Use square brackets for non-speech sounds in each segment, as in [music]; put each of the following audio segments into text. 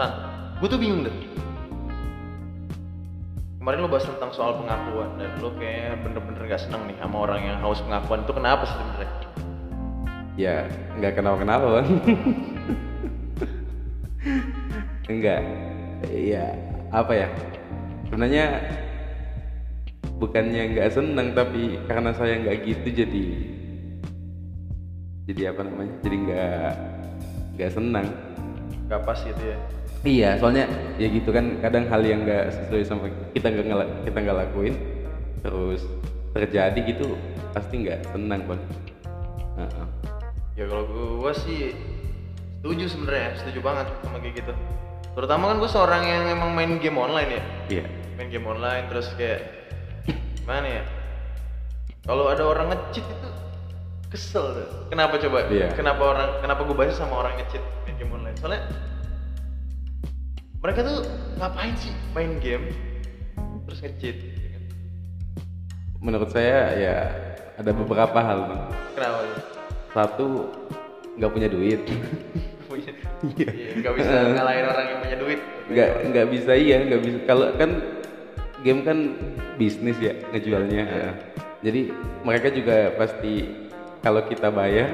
San gue tuh bingung deh. Kemarin lo bahas tentang soal pengakuan dan lo kayak bener-bener gak seneng nih sama orang yang haus pengakuan. Itu kenapa sih sebenarnya? Ya nggak kenapa kenapa bang. Enggak ya apa ya? Sebenarnya bukannya nggak senang tapi karena saya nggak gitu jadi jadi apa namanya? Jadi nggak nggak senang gak pas gitu ya iya soalnya ya gitu kan kadang hal yang nggak sesuai sama kita nggak kita nggak lakuin terus terjadi gitu pasti nggak senang bang Heeh. ya kalau gue sih setuju sebenarnya setuju banget sama kayak gitu. Terutama kan gue seorang yang emang main game online ya. Iya. Main game online terus kayak gimana ya? Kalau ada orang ngecheat itu kesel tuh. kenapa coba? Iya. kenapa orang kenapa gue bahas sama orang ngecheat main game online? Soalnya mereka tuh ngapain sih? Main game terus ngecheat gitu kan. menurut saya ya ada beberapa hal bang. Kenapa satu nggak punya duit. [laughs] Punya iya, nggak bisa ngalahin orang yang punya duit. Nggak nggak bisa iya nggak bisa. Kalau kan game kan bisnis ya ngejualnya Iya. jadi mereka juga pasti kalau kita bayar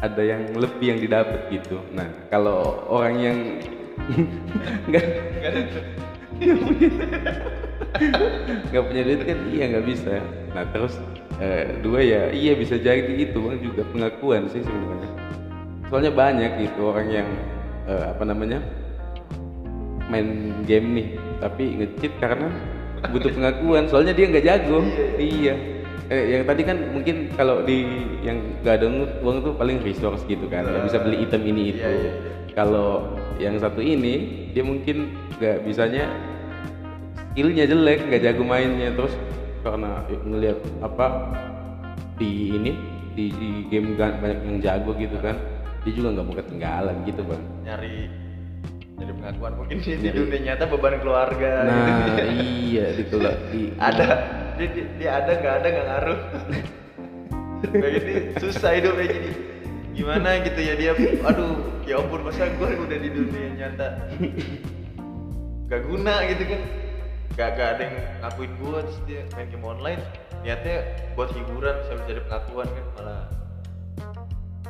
ada yang lebih yang didapat gitu. Nah kalau orang yang nggak. Nggak punya duit kan? Iya nggak bisa. Nah terus eh, dua ya iya bisa jadi itu. Kan juga pengakuan sih sebenarnya. Soalnya banyak gitu orang yang eh, apa namanya main game nih tapi ngecheat karena butuh pengakuan. Soalnya dia nggak jago. Iya. Eh, yang tadi kan mungkin kalau di yang nggak ada uang tuh paling resource gitu kan. Nggak bisa beli item ini itu. Iya, iya, iya. Kalau yang satu ini dia mungkin nggak bisanya skillnya jelek nggak jago mainnya. Terus karena ngelihat apa di ini di, di game kan banyak yang jago gitu kan dia juga nggak mau ketinggalan gitu bang. Nyari nyari pengakuan mungkin di, di dunia nyata beban keluarga nah iya [laughs] di di ada dia, dia, dia ada nggak ada nggak ngaruh. [laughs] Kayak gitu susah hidupnya jadi gimana gitu ya dia aduh ya ampun masa gue udah di dunia nyata? Gak guna gitu kan? Gak, gak ada yang ngakuin gue terus dia main game online. Niatnya buat hiburan bisa mencari pengakuan kan malah.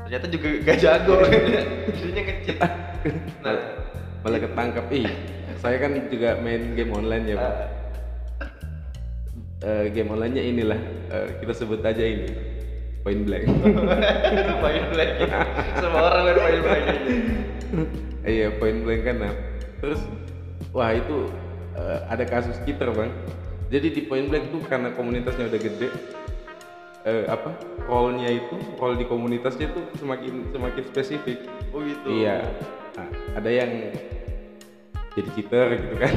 Ternyata juga gak jago. [laughs] Jadinya ngecit nah. malah ketangkap ih saya kan juga main game online ya ah, Eh, game onlinenya inilah eh, kita sebut aja ini point blank. [laughs] Main blank. Semua orang main main blank gitu. iya point blank kan nah. terus wah itu eh, ada kasus kita bang. Jadi di point blank tuh karena komunitasnya udah gede eh, apa role-nya itu role di komunitasnya tuh semakin semakin spesifik. Oh gitu. Iya. Nah, ada yang jadi cheater gitu kan.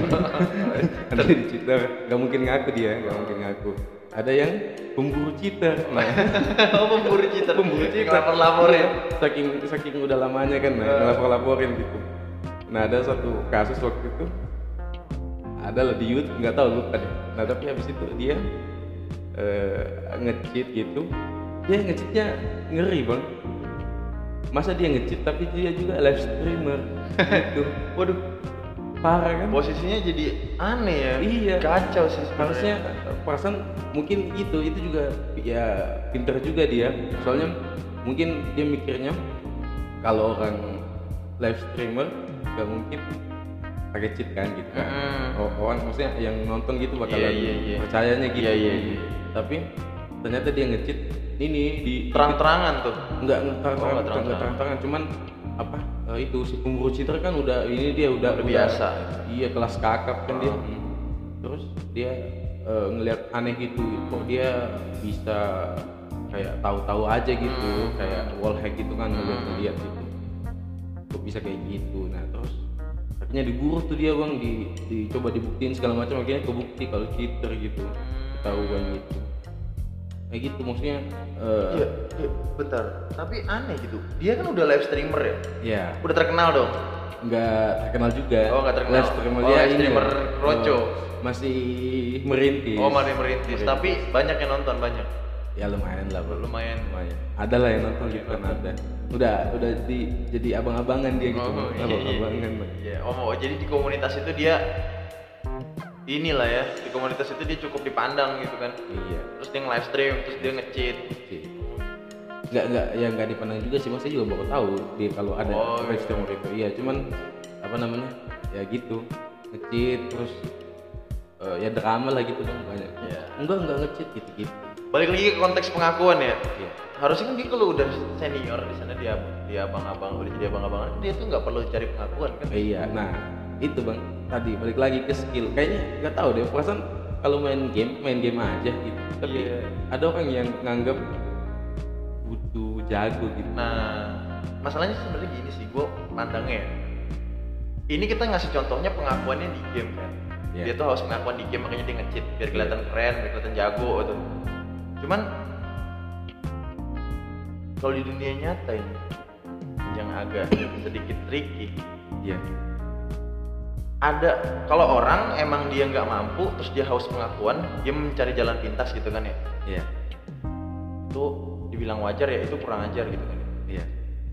[laughs] Ada jadi cheater. Nggak mungkin ngaku dia nggak mungkin ngaku ada yang pemburu cheater. Nah [laughs] oh pemburu cheater. Pemburu cheater. lapor lapor ya saking saking udah lamanya kan nah, ngelapor laporin gitu. Nah ada satu kasus waktu itu. Ada lah di YouTube nggak tahu lupa deh. Nah tapi habis itu dia eh, nge-cheat gitu. Dia nge-cheatnya ngeri bang. Masa dia nge-cheat tapi dia juga live streamer [laughs] gitu. Waduh parah kan posisinya jadi aneh ya Iya. kacau sih sebenarnya. harusnya perasaan mungkin itu itu juga ya pinter juga dia soalnya mungkin dia mikirnya kalau orang live streamer gak mungkin pakai cheat kan gitu kan Mm. Orang maksudnya yang nonton gitu bakalan Iya, iya, iya. percayanya gitu Iya, iya, iya. tapi ternyata dia nge-cheat ini di terang-terangan tuh Oh, nggak terang-terangan. terang-terangan cuman apa eh, itu si pemburu cheater kan udah ini dia udah biasa. iya kelas kakap kan dia Hmm. terus dia eh, ngelihat aneh gitu kok dia bisa kayak tahu-tahu aja gitu Hmm. kayak wall hack gitu kan ngeliat ngeliat gitu kok bisa kayak gitu nah terus akhirnya diburu tuh dia bang di dicoba dibuktiin segala macam akhirnya kebukti kalau cheater gitu ketahuan gitu kayak gitu maksudnya eh, iya iya bentar. Tapi aneh gitu. Dia kan udah live streamer ya? Ya udah terkenal dong? Nggak terkenal juga. Oh, nggak terkenal. live streamer Oh, dia live streamer loh, Roco. eh, masih merintis. Oh masih merintis. Tapi banyak yang nonton banyak. Ya lumayan lah bro. Lumayan. Lumayan. Ada lah yang nonton gitu kan ada. Udah udah di jadi abang-abangan dia gitu. Oh, iya, abang-abangan. iya. Iya, oh, oh, jadi di komunitas itu dia inilah ya, di komunitas itu dia cukup dipandang gitu kan. iya Terus dia nge-live stream, terus dia nge-cheat. Oke. nggak nggak ya nggak dipandang juga sih maksudnya juga baru tahu dia kalau ada Oh, live iya. stream itu iya cuman apa namanya ya gitu ngecit terus eh, ya drama lah gitu bang banyak Iya. enggak enggak ngecit gitu gitu Balik lagi ke konteks pengakuan ya. iya Harusnya kan dia kalau udah senior di sana dia dia abang-abang udah jadi abang-abangan dia tuh nggak perlu cari pengakuan kan. Iya nah itu bang tadi balik lagi ke skill kayaknya nggak tahu deh perasaan kalau main game main game aja gitu tapi Iya. ada orang yang nganggap butuh jago gitu Nah, masalahnya sebenarnya gini sih, gue pandangnya ya. Ini kita ngasih contohnya pengakuannya di game kan. Iya. Dia tuh harus pengakuan di game makanya dia nge-cheat biar kelihatan keren, biar kelihatan jago gitu. Cuman kalau di dunia nyata ini yang agak sedikit tricky iya ada kalau orang emang dia nggak mampu terus dia haus pengakuan dia mencari jalan pintas gitu kan ya iya itu dibilang wajar ya itu kurang ajar gitu kan ya. iya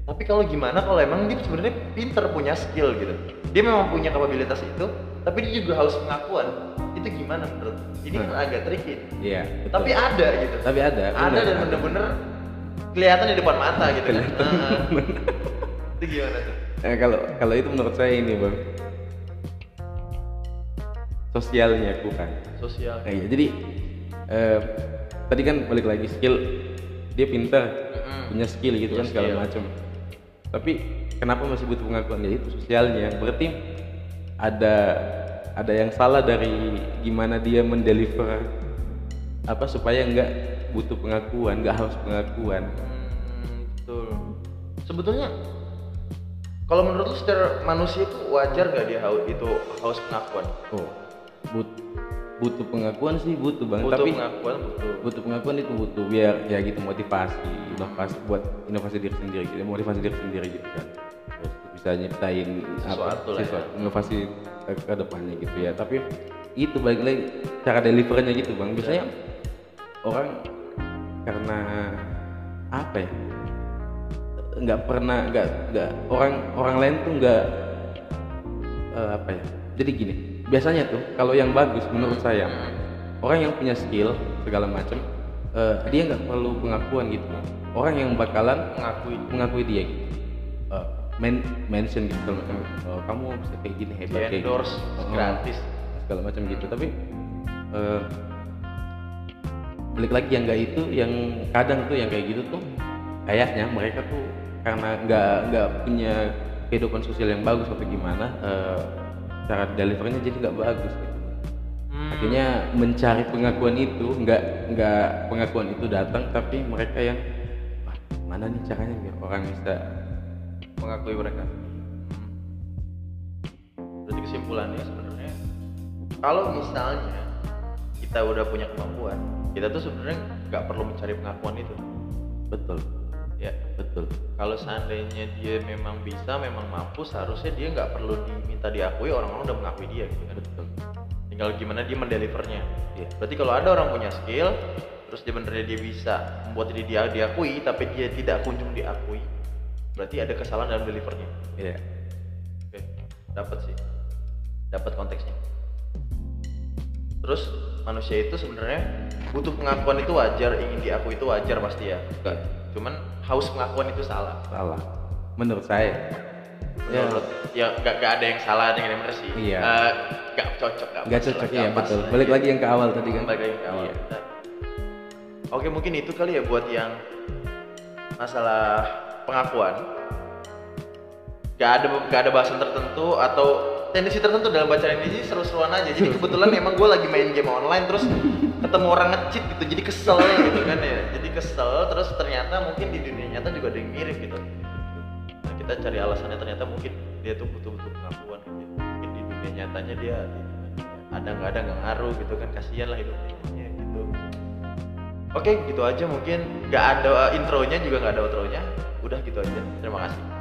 Tapi kalau gimana kalau emang dia sebenarnya pinter punya skill gitu. Dia memang punya kapabilitas itu, tapi dia juga harus pengakuan. Itu gimana menurut? Ini kan Hmm. agak tricky. iya betul. Tapi ada gitu. tapi ada ada benar, dan bener-bener kelihatan di depan mata gitu kan. Heeh. itu gimana tuh? Eh, kalau kalau itu menurut saya ini bang sosialnya kurang. Sosial. Nah, iya. Jadi eh, tadi kan balik lagi skill dia pintar Mm-mm. punya skill gitu Punya kan segala macam. Tapi kenapa masih butuh pengakuan ya itu sosialnya. Berarti ada ada yang salah dari gimana dia mendeliver apa supaya nggak butuh pengakuan, nggak harus pengakuan. Hmm, betul. Sebetulnya kalau menurut lu secara manusia itu wajar gak dia haus itu haus pengakuan? Oh, but, butuh pengakuan sih butuh bang. Butuh Tapi pengakuan butuh. butuh pengakuan itu butuh biar ya gitu motivasi inovasi buat inovasi diri sendiri gitu motivasi diri sendiri gitu kan terus bisa nyiptain Sesuatu lah ya. sesuatu, inovasi ke, ke depannya gitu ya tapi itu balik lagi cara delivernya gitu bang biasanya orang karena apa ya nggak pernah nggak nggak orang orang lain tuh nggak eh, apa ya jadi gini biasanya tuh kalau yang bagus menurut saya orang yang punya skill segala macam eh, dia nggak perlu pengakuan gitu orang yang bakalan Mengakui. mengakui dia gitu Eh, men mention gitu segala macam "Oh, kamu bisa kayak gini hebat kayak gitu." endorse Oh, gratis. segala macam gitu tapi eh, balik lagi yang nggak itu yang kadang tuh yang kayak gitu tuh kayaknya mereka tuh karena nggak nggak punya kehidupan sosial yang bagus atau gimana eh, cara delivernya jadi nggak bagus gitu Hmm. akhirnya mencari pengakuan itu nggak nggak pengakuan itu datang tapi mereka yang wah mana nih caranya biar orang bisa mengakui mereka. Berarti kesimpulannya sebenarnya kalau misalnya kita udah punya kemampuan, kita tuh sebenarnya nggak perlu mencari pengakuan itu. betul Ya, betul kalau seandainya dia memang bisa, memang mampu, seharusnya dia nggak perlu diminta diakui, orang-orang udah mengakui dia gitu kan. betul Tinggal gimana dia mendelivernya. Iya. Berarti kalau ada orang punya skill, terus dia benernya dia bisa membuat diri dia diakui, tapi dia tidak kunjung diakui, berarti ada kesalahan dalam delivernya. Iya. Oke, dapat sih, dapat konteksnya. Terus manusia itu sebenarnya butuh pengakuan itu wajar, ingin diakui itu wajar pasti ya. Enggak. Cuman haus pengakuan itu salah. salah menurut saya ya Menurut ya nggak nggak ada yang salah, ada yang benar sih. Iya. Nggak cocok, nggak pas cocok lah, ya pas betul balik lagi yang ke awal tadi kan Balik lagi ke awal. Iya. Nah. Oke mungkin itu kali ya buat yang masalah pengakuan. Gak ada gak ada bahasan tertentu atau tendensi tertentu dalam bacaan ini sih seru-seruan aja. Jadi kebetulan [laughs] emang gue lagi main game online terus ketemu orang nge-cheat gitu, jadi kesel gitu kan ya. Jadi kesel terus ternyata mungkin di dunia nyata juga ada yang mirip gitu. Nah, kita cari alasannya ternyata mungkin dia tuh butuh-butuh pengakuan gitu. Mungkin di dunia nyatanya dia ada nggak ada nggak ngaruh gitu kan kasihan lah hidupnya gitu. Oke gitu aja mungkin nggak ada intronya juga nggak ada outronya. Udah gitu aja. Terima kasih.